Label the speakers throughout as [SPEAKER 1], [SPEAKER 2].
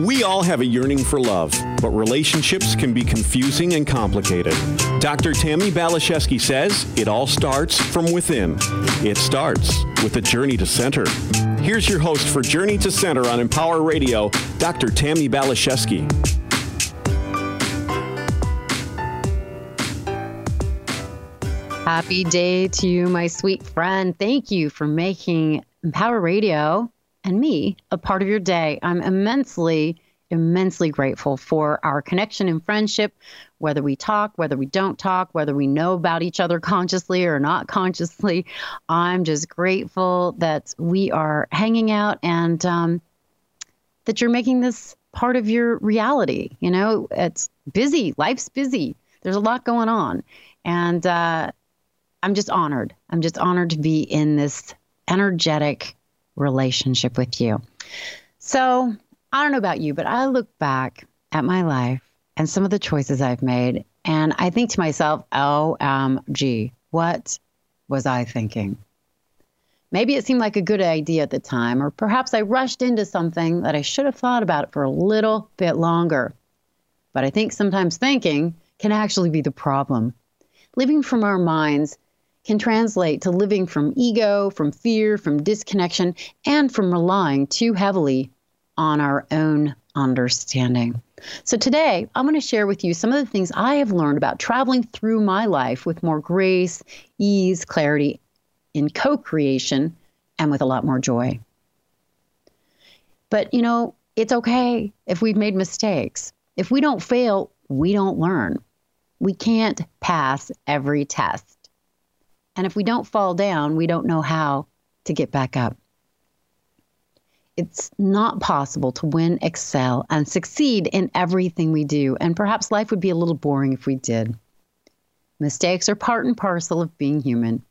[SPEAKER 1] We all have a yearning for love, but relationships can be confusing and complicated. Dr. Tammi Baliszewski says it all starts from within. It starts with a journey to center. Here's your host for Journey to Center on Empower Radio, Dr. Tammi Baliszewski.
[SPEAKER 2] Happy day to you, my sweet friend. Thank you for making Empower Radio and me a part of your day. I'm immensely, immensely grateful for our connection and friendship, whether we talk, whether we don't talk, whether we know about each other consciously or not consciously. I'm just grateful that we are hanging out and um, that you're making this part of your reality. You know, it's busy, life's busy, there's a lot going on. And uh, I'm just honored. I'm just honored to be in this energetic relationship with you. So I don't know about you, but I look back at my life and some of the choices I've made, and I think to myself, OMG, what was I thinking? Maybe it seemed like a good idea at the time, or perhaps I rushed into something that I should have thought about for a little bit longer. But I think sometimes thinking can actually be the problem. Living from our minds can translate to living from ego, from fear, from disconnection, and from relying too heavily on our own understanding. So, today I'm going to share with you some of the things I have learned about traveling through my life with more grace, ease, clarity, in co creation, and with a lot more joy. But, you know, it's okay if we've made mistakes. If we don't fail, we don't learn. We can't pass every test. And if we don't fall down, we don't know how to get back up. It's not possible to win, excel, and succeed in everything we do. And perhaps life would be a little boring if we did. Mistakes are part and parcel of being human.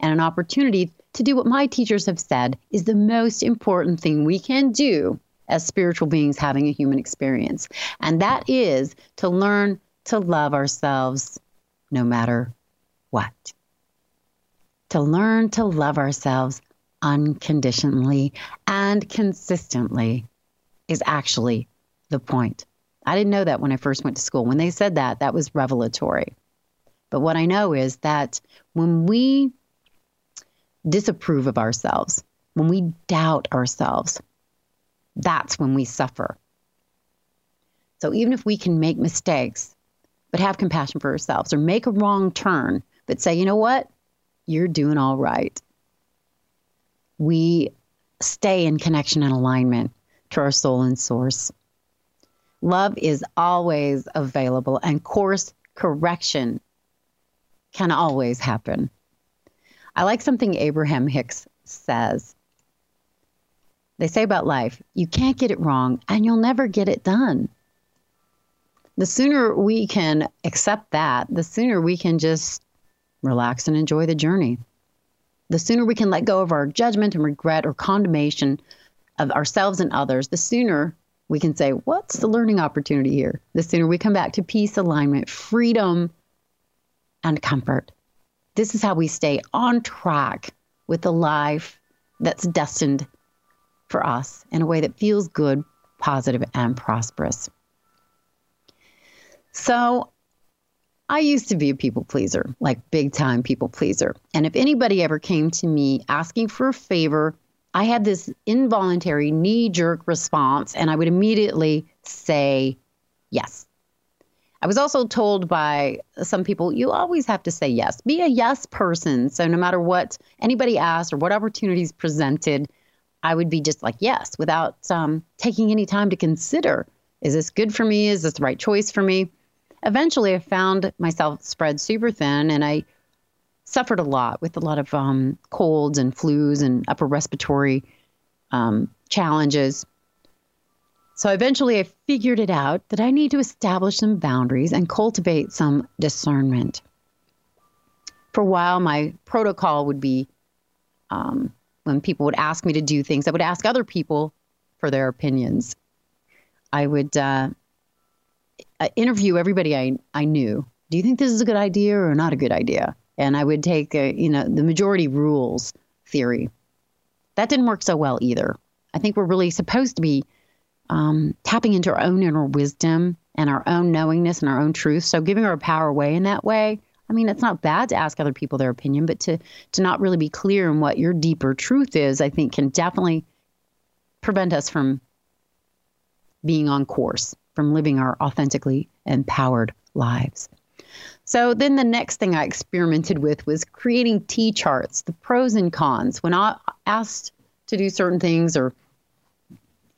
[SPEAKER 2] And an opportunity to do what my teachers have said is the most important thing we can do as spiritual beings having a human experience. And that is to learn to love ourselves no matter what to learn to love ourselves unconditionally and consistently is actually the point. I didn't know that when I first went to school. When they said that, that was revelatory. But what I know is that when we disapprove of ourselves, when we doubt ourselves, that's when we suffer. So even if we can make mistakes, but have compassion for ourselves or make a wrong turn, but say, you know what? You're doing all right. We stay in connection and alignment to our soul and source. Love is always available, and course correction can always happen. I like something Abraham Hicks says. They say about life, you can't get it wrong and you'll never get it done. The sooner we can accept that, the sooner we can just relax and enjoy the journey. The sooner we can let go of our judgment and regret or condemnation of ourselves and others, the sooner we can say, What's the learning opportunity here? The sooner we come back to peace, alignment, freedom, and comfort. This is how we stay on track with the life that's destined for us in a way that feels good, positive, and prosperous. So, I used to be a people pleaser, like big time people pleaser. And if anybody ever came to me asking for a favor, I had this involuntary knee jerk response, and I would immediately say yes. I was also told by some people, you always have to say yes. Be a yes person. So no matter what anybody asked or what opportunities presented, I would be just like yes without um, taking any time to consider is this good for me? Is this the right choice for me? Eventually I found myself spread super thin and I suffered a lot with a lot of um, colds and flus and upper respiratory um, challenges. So eventually I figured it out that I need to establish some boundaries and cultivate some discernment. For a while, my protocol would be um, when people would ask me to do things, I would ask other people for their opinions. I would uh, interview everybody I, I knew. Do you think this is a good idea or not a good idea? And I would take, a, you know, the majority rules theory. That didn't work so well either. I think we're really supposed to be um, tapping into our own inner wisdom and our own knowingness and our own truth. So giving our power away in that way. I mean, it's not bad to ask other people their opinion, but to to not really be clear in what your deeper truth is, I think, can definitely prevent us from being on course, from living our authentically empowered lives. So then the next thing I experimented with was creating T charts, the pros and cons. When I asked to do certain things or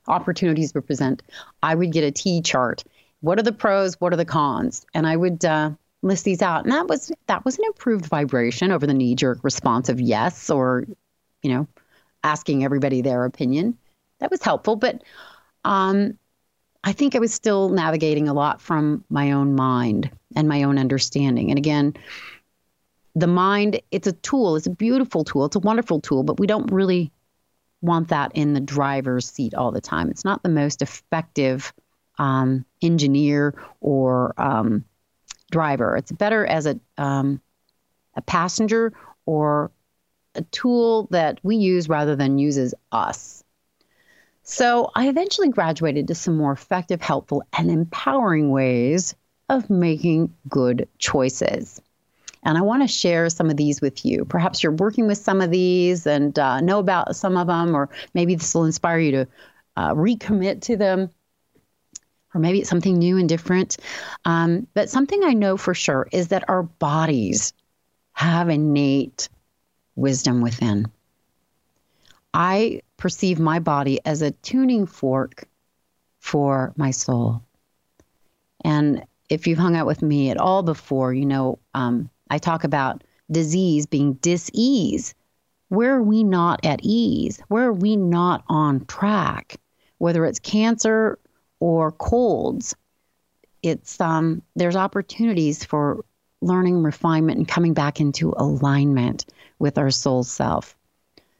[SPEAKER 2] opportunities would present, I would get a T chart. What are the pros? What are the cons? And I would uh, list these out. And that was that was an improved vibration over the knee jerk response of yes or, you know, asking everybody their opinion. That was helpful, but um, I think I was still navigating a lot from my own mind and my own understanding. And again, the mind, it's a tool, it's a beautiful tool, it's a wonderful tool, but we don't really want that in the driver's seat all the time. It's not the most effective um, engineer or um, driver. It's better as a um, a passenger or a tool that we use rather than uses us. So I eventually graduated to some more effective, helpful, and empowering ways of making good choices. And I want to share some of these with you. Perhaps you're working with some of these and uh, know about some of them, or maybe this will inspire you to uh, recommit to them, or maybe it's something new and different. Um, but something I know for sure is that our bodies have innate wisdom within. I perceive my body as a tuning fork for my soul. And if you've hung out with me at all before, you know, um, I talk about disease being dis-ease. Where are we not at ease? Where are we not on track? Whether it's cancer or colds, it's um, there's opportunities for learning refinement and coming back into alignment with our soul self.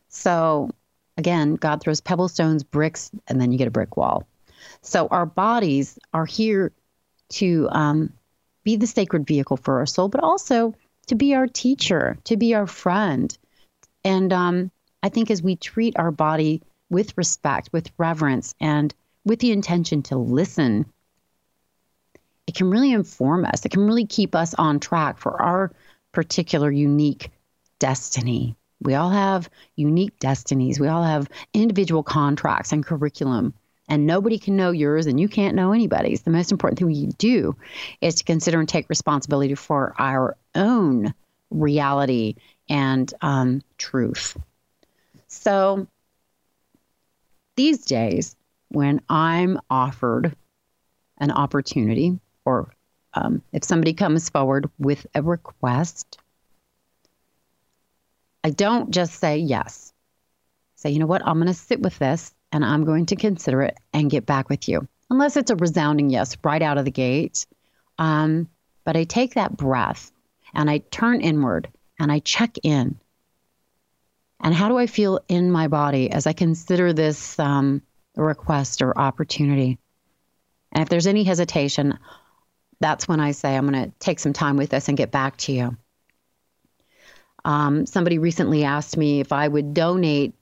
[SPEAKER 2] So again, God throws pebble stones, bricks, and then you get a brick wall. So our bodies are here to um, be the sacred vehicle for our soul, but also to be our teacher, to be our friend. And um, I think as we treat our body with respect, with reverence, and with the intention to listen, it can really inform us. It can really keep us on track for our particular unique destiny. We all have unique destinies. We all have individual contracts and curriculum. And nobody can know yours, and you can't know anybody's. The most important thing we do is to consider and take responsibility for our own reality and um, truth. So these days, when I'm offered an opportunity, or um, if somebody comes forward with a request I don't just say yes. Say, you know what, I'm going to sit with this and I'm going to consider it and get back with you. Unless it's a resounding yes right out of the gate. Um, but I take that breath and I turn inward and I check in. And how do I feel in my body as I consider this um, request or opportunity? And if there's any hesitation, that's when I say, I'm going to take some time with this and get back to you. Um, somebody recently asked me if I would donate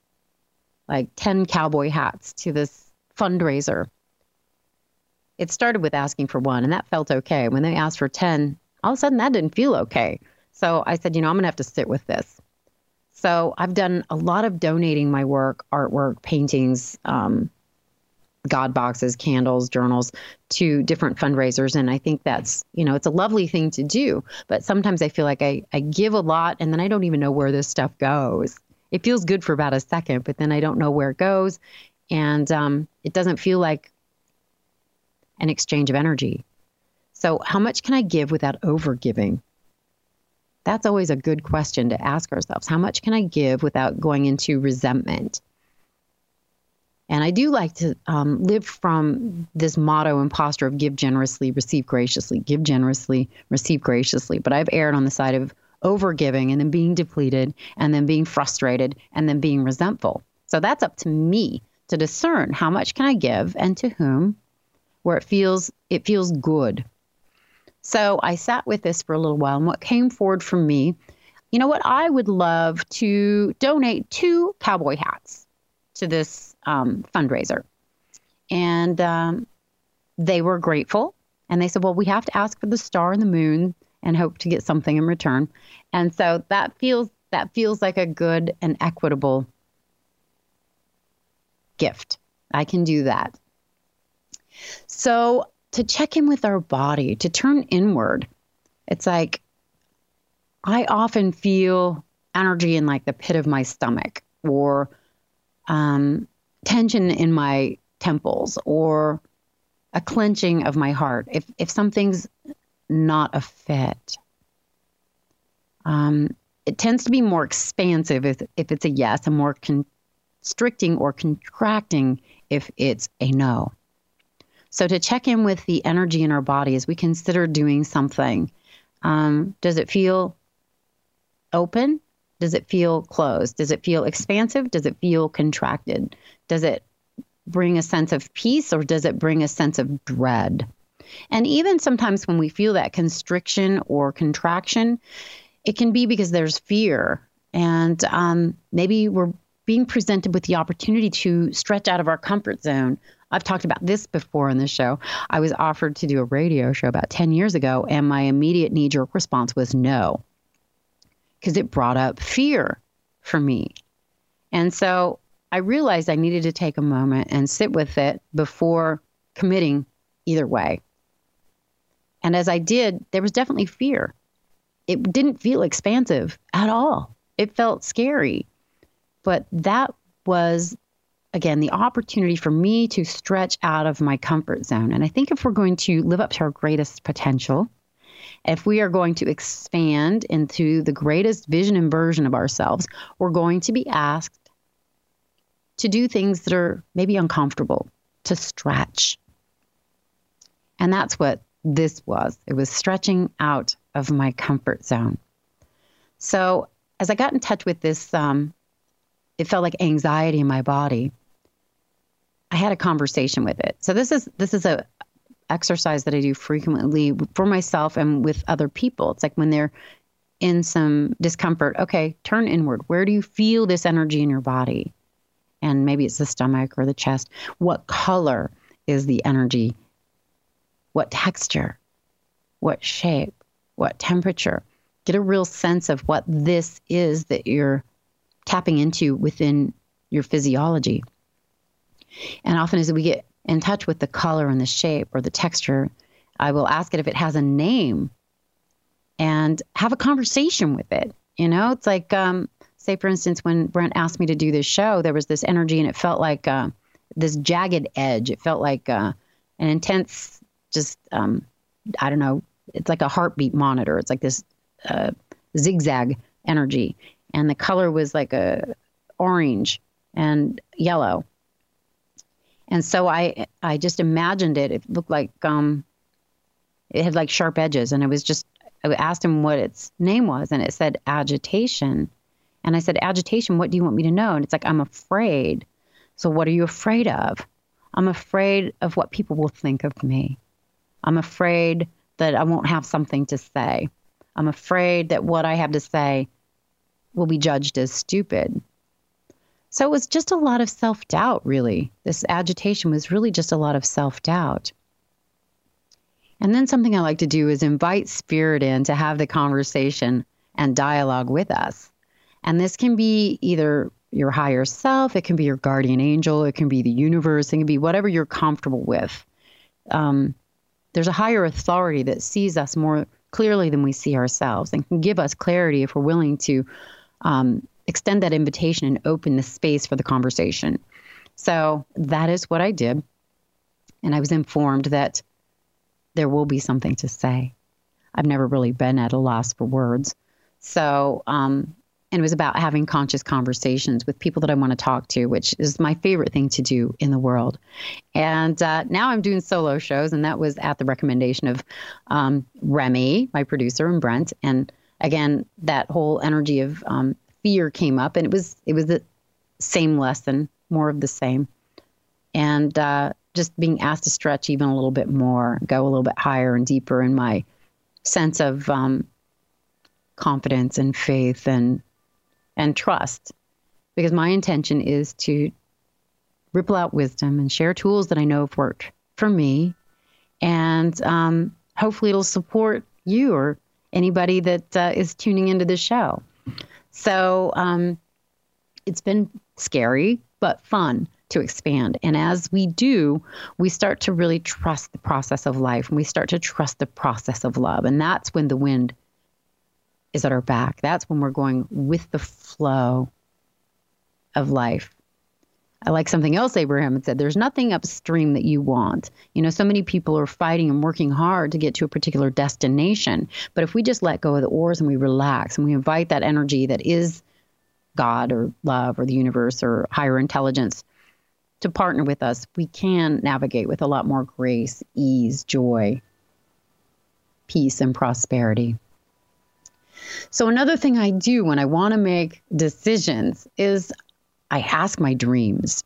[SPEAKER 2] like 10 cowboy hats to this fundraiser. It started with asking for one, and that felt okay. When they asked for 10, all of a sudden that didn't feel okay. So I said, you know, I'm going to have to sit with this. So I've done a lot of donating my work, artwork, paintings, um, God boxes, candles, journals to different fundraisers. And I think that's, you know, it's a lovely thing to do. But sometimes I feel like I, I give a lot and then I don't even know where this stuff goes. It feels good for about a second, but then I don't know where it goes. And um, it doesn't feel like an exchange of energy. So, how much can I give without over giving? That's always a good question to ask ourselves. How much can I give without going into resentment? And I do like to um, live from this motto and posture of give generously, receive graciously, give generously, receive graciously. But I've erred on the side of overgiving and then being depleted and then being frustrated and then being resentful. So that's up to me to discern how much can I give and to whom where it feels it feels good. So I sat with this for a little while and what came forward from me, you know what, I would love to donate two cowboy hats to this um, fundraiser. And um, they were grateful. And they said, well, we have to ask for the star and the moon and hope to get something in return. And so that feels that feels like a good and equitable gift. I can do that. So to check in with our body, to turn inward, it's like I often feel energy in like the pit of my stomach or um, tension in my temples or a clenching of my heart. If if something's not a fit, um, it tends to be more expansive if if it's a yes, and more constricting or contracting if it's a no. So to check in with the energy in our body as we consider doing something, um, does it feel open? Does it feel closed? Does it feel expansive? Does it feel contracted? Does it bring a sense of peace or does it bring a sense of dread? And even sometimes when we feel that constriction or contraction, it can be because there's fear. And um, maybe we're being presented with the opportunity to stretch out of our comfort zone. I've talked about this before in the show. I was offered to do a radio show about 10 years ago, and my immediate knee jerk response was no, because it brought up fear for me. And so I realized I needed to take a moment and sit with it before committing either way. And as I did, there was definitely fear. It didn't feel expansive at all. It felt scary. But that was, again, the opportunity for me to stretch out of my comfort zone. And I think if we're going to live up to our greatest potential, if we are going to expand into the greatest vision and version of ourselves, we're going to be asked to do things that are maybe uncomfortable, to stretch. And that's what this was. It was stretching out of my comfort zone. So as I got in touch with this, um, it felt like anxiety in my body. I had a conversation with it. So this is this is a exercise that I do frequently for myself and with other people. It's like when they're in some discomfort, okay, turn inward. Where do you feel this energy in your body? And maybe it's the stomach or the chest. What color is the energy? What texture? What shape? What temperature? Get a real sense of what this is that you're tapping into within your physiology. And often, as we get in touch with the color and the shape or the texture, I will ask it if it has a name and have a conversation with it. You know, it's like um, say for instance when brent asked me to do this show there was this energy and it felt like uh, this jagged edge. It felt like uh, an intense just um, i don't know it's like a heartbeat monitor. It's like this uh, zigzag energy. And the color was like a orange and yellow. And so i i just imagined it. It looked like um it had like sharp edges. And it was just i asked him what its name was and it said agitation and I said, Agitation, what do you want me to know? And it's like, I'm afraid. So, what are you afraid of? I'm afraid of what people will think of me. I'm afraid that I won't have something to say. I'm afraid that what I have to say will be judged as stupid. So it was just a lot of self doubt, really. This agitation was really just a lot of self doubt. And then something I like to do is invite spirit in to have the conversation and dialogue with us. And this can be either your higher self, it can be your guardian angel, it can be the universe, it can be whatever you're comfortable with. Um, there's a higher authority that sees us more clearly than we see ourselves and can give us clarity if we're willing to um, extend that invitation and open the space for the conversation. So that is what I did. And I was informed that there will be something to say. I've never really been at a loss for words. So um, and it was about having conscious conversations with people that I want to talk to, which is my favorite thing to do in the world. And uh, now I'm doing solo shows, and that was at the recommendation of um, Remy, my producer, and Brent. And again, that whole energy of um, fear came up, and it was it was the same lesson, more of the same, and uh, just being asked to stretch even a little bit more, go a little bit higher and deeper in my sense of um, confidence and faith and and trust because my intention is to ripple out wisdom and share tools that I know have worked for me. And um, hopefully it'll support you or anybody that uh, is tuning into the show. So um, it's been scary, but fun to expand. And as we do, we start to really trust the process of life and we start to trust the process of love. And that's when the wind is at our back. That's when we're going with the flow of life. I like something else Abraham had said. There's nothing upstream that you want. You know, so many people are fighting and working hard to get to a particular destination. But if we just let go of the oars and we relax and we invite that energy that is God or love or the universe or higher intelligence to partner with us, we can navigate with a lot more grace, ease, joy, peace, and prosperity. So, another thing I do when I want to make decisions is I ask my dreams.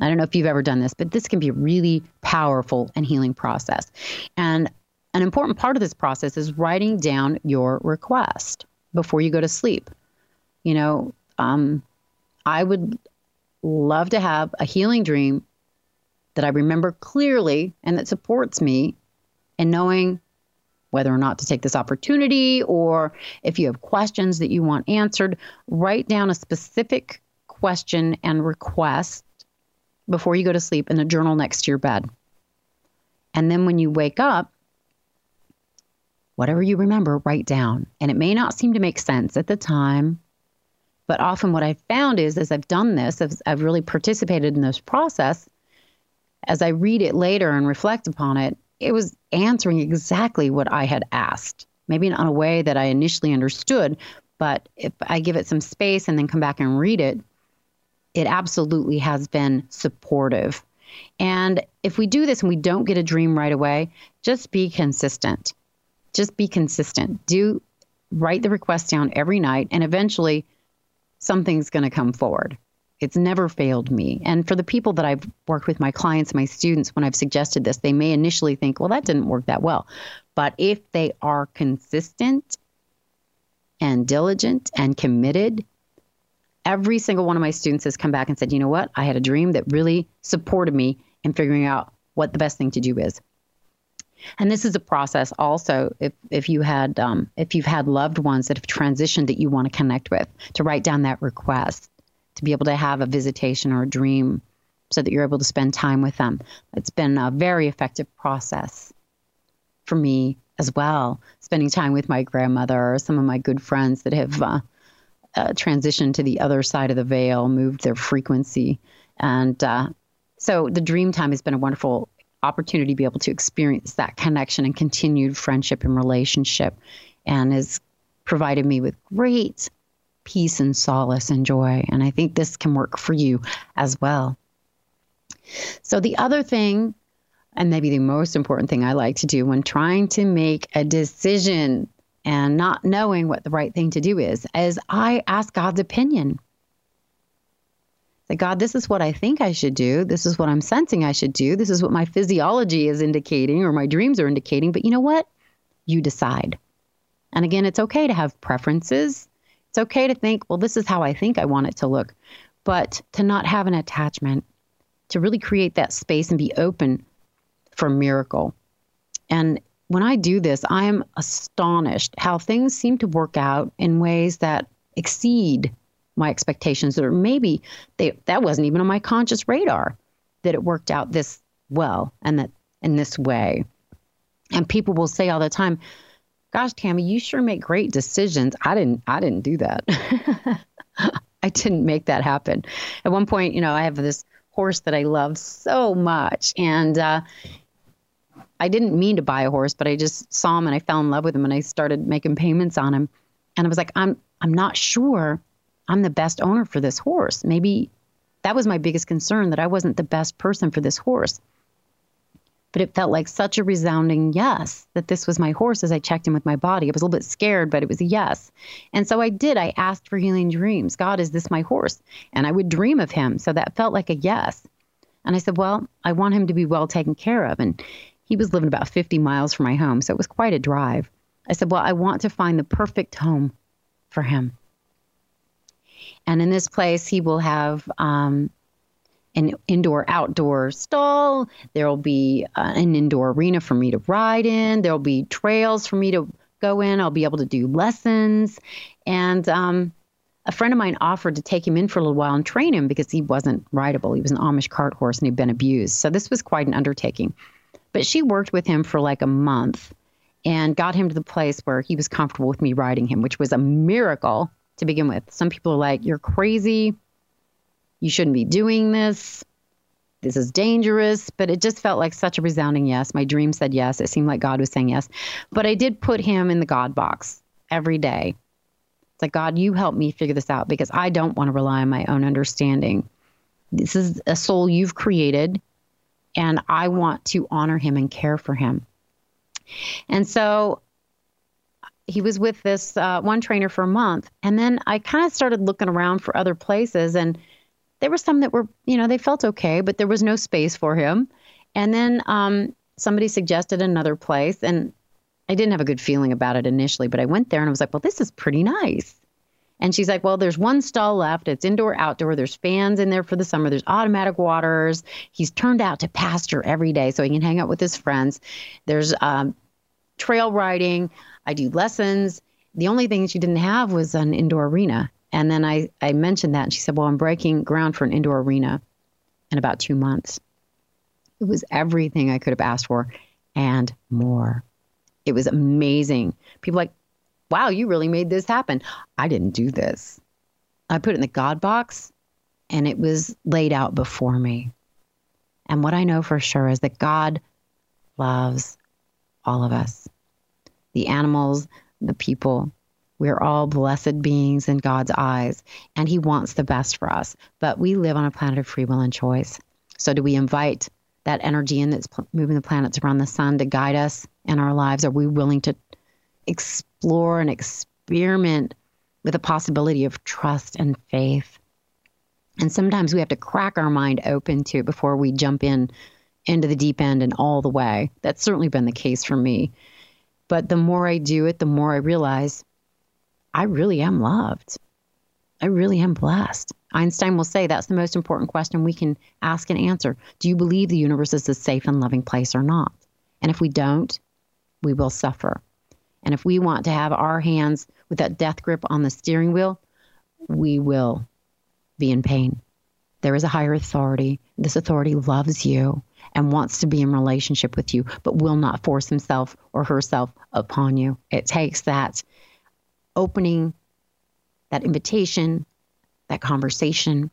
[SPEAKER 2] I don't know if you've ever done this, but this can be a really powerful and healing process. And an important part of this process is writing down your request before you go to sleep. You know, um, I would love to have a healing dream that I remember clearly and that supports me in knowing whether or not to take this opportunity or if you have questions that you want answered, write down a specific question and request before you go to sleep in a journal next to your bed. And then when you wake up, whatever you remember, write down. And it may not seem to make sense at the time, but often what I've found is as I've done this, as I've really participated in this process, as I read it later and reflect upon it, it was answering exactly what I had asked. Maybe not in a way that I initially understood, but if I give it some space and then come back and read it, it absolutely has been supportive. And if we do this and we don't get a dream right away, just be consistent. Just be consistent. Do write the request down every night and eventually something's going to come forward. It's never failed me. And for the people that I've worked with, my clients, my students, when I've suggested this, they may initially think, well, that didn't work that well. But if they are consistent and diligent and committed, every single one of my students has come back and said, you know what? I had a dream that really supported me in figuring out what the best thing to do is. And this is a process also if, if you had um, if you've had loved ones that have transitioned that you want to connect with, to write down that request, to be able to have a visitation or a dream so that you're able to spend time with them. It's been a very effective process for me as well, spending time with my grandmother or some of my good friends that have uh, uh, transitioned to the other side of the veil, moved their frequency. And uh, so the dream time has been a wonderful opportunity to be able to experience that connection and continued friendship and relationship and has provided me with great peace and solace and joy. And I think this can work for you as well. So, the other thing, and maybe the most important thing I like to do when trying to make a decision and not knowing what the right thing to do is, is I ask God's opinion that God, this is what I think I should do. This is what I'm sensing I should do. This is what my physiology is indicating or my dreams are indicating. But you know what? You decide. And again, it's okay to have preferences. It's okay to think, well, this is how I think I want it to look. But to not have an attachment, to really create that space and be open for miracle. And when I do this, I'm astonished how things seem to work out in ways that exceed my expectations or maybe they that wasn't even on my conscious radar that it worked out this well and that in this way and people will say all the time gosh tammi you sure make great decisions i didn't i didn't do that i didn't make that happen at one point you know i have this horse that i love so much and uh, i didn't mean to buy a horse but i just saw him and i fell in love with him and i started making payments on him and i was like i'm i'm not sure I'm the best owner for this horse. Maybe that was my biggest concern that I wasn't the best person for this horse. But it felt like such a resounding yes that this was my horse as I checked in with my body. I was a little bit scared, but it was a yes. And so I did. I asked for healing dreams. God, is this my horse? And I would dream of him. So that felt like a yes. And I said, Well, I want him to be well taken care of. And he was living about 50 miles from my home. So it was quite a drive. I said, Well, I want to find the perfect home for him. And in this place, he will have um, an indoor outdoor stall. There'll be uh, an indoor arena for me to ride in. There'll be trails for me to go in. I'll be able to do lessons. And um, a friend of mine offered to take him in for a little while and train him because he wasn't rideable. He was an Amish cart horse and he'd been abused. So this was quite an undertaking. But she worked with him for like a month and got him to the place where he was comfortable with me riding him, which was a miracle to begin with. Some people are like, You're crazy. You shouldn't be doing this. This is dangerous. But it just felt like such a resounding yes. My dream said yes. It seemed like God was saying yes. But I did put him in the God box every day. It's like, God, you help me figure this out because I don't want to rely on my own understanding. This is a soul you've created, and I want to honor him and care for him. And so he was with this uh, one trainer for a month. And then I kind of started looking around for other places. And there were some that were, you know, they felt okay, but there was no space for him. And then um, somebody suggested another place. And I didn't have a good feeling about it initially, but I went there and I was like, well, this is pretty nice. And she's like, well, there's one stall left. It's indoor, outdoor. There's fans in there for the summer. There's automatic waters. He's turned out to pasture every day so he can hang out with his friends. There's um, trail riding. I do lessons. The only thing she didn't have was an indoor arena. And then I, I mentioned that, and she said, Well, I'm breaking ground for an indoor arena in about two months. It was everything I could have asked for and more. It was amazing. People like, Wow, you really made this happen. I didn't do this. I put it in the God box, and it was laid out before me. And what I know for sure is that God loves all of us the animals, the people. We're all blessed beings in God's eyes, and He wants the best for us. But we live on a planet of free will and choice. So, do we invite that energy in that's moving the planets around the sun to guide us in our lives? Are we willing to explore and experiment with the possibility of trust and faith? And sometimes we have to crack our mind open to it before we jump in into the deep end and all the way. That's certainly been the case for me. But the more I do it, the more I realize I really am loved. I really am blessed. Einstein will say that's the most important question we can ask and answer. Do you believe the universe is a safe and loving place or not? And if we don't, we will suffer. And if we want to have our hands with that death grip on the steering wheel, we will be in pain. There is a higher authority. This authority loves you and wants to be in relationship with you, but will not force himself or herself upon you. It takes that opening, that invitation, that conversation,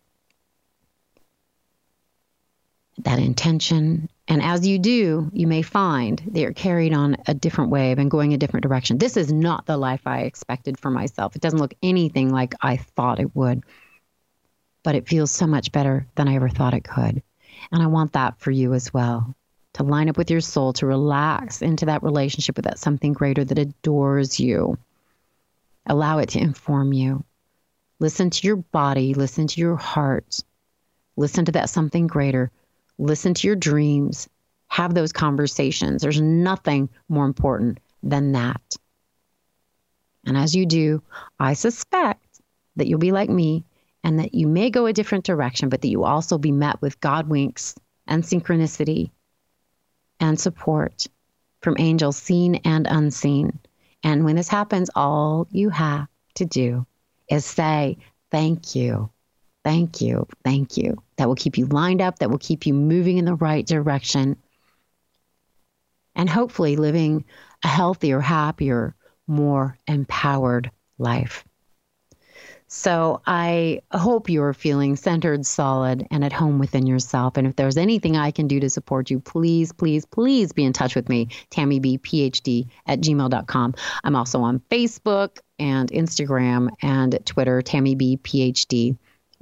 [SPEAKER 2] that intention. And as you do, you may find they are carried on a different wave and going a different direction. This is not the life I expected for myself. It doesn't look anything like I thought it would, but it feels so much better than I ever thought it could. And I want that for you as well to line up with your soul, to relax into that relationship with that something greater that adores you. Allow it to inform you. Listen to your body, listen to your heart, listen to that something greater, listen to your dreams, have those conversations. There's nothing more important than that. And as you do, I suspect that you'll be like me and that you may go a different direction, but that you also be met with God winks and synchronicity and support from angels seen and unseen. And when this happens, all you have to do is say, Thank you, thank you, thank you. That will keep you lined up, that will keep you moving in the right direction, and hopefully living a healthier, happier, more empowered life. So I hope you're feeling centered, solid, and at home within yourself. And if there's anything I can do to support you, please, please, please be in touch with me, tammybphd at gmail.com. I'm also on Facebook and Instagram and Twitter, Tammi B PhD,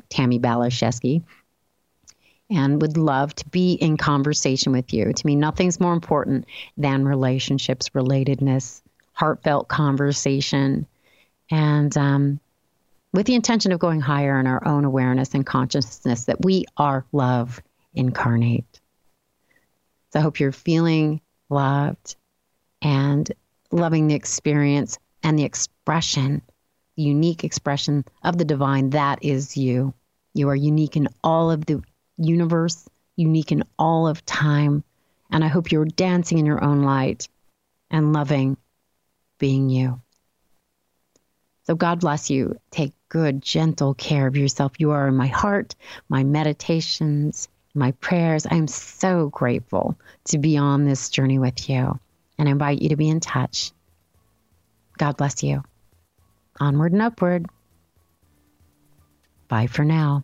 [SPEAKER 2] Tammi Baliszewski, and would love to be in conversation with you. To me, nothing's more important than relationships, relatedness, heartfelt conversation, and um, with the intention of going higher in our own awareness and consciousness that we are love incarnate. So I hope you're feeling loved and loving the experience and the expression, the unique expression of the divine that is you. You are unique in all of the universe, unique in all of time. And I hope you're dancing in your own light and loving being you. So God bless you. Take good, gentle care of yourself. You are in my heart, my meditations, my prayers. I am so grateful to be on this journey with you. And I invite you to be in touch. God bless you. Onward and upward. Bye for now.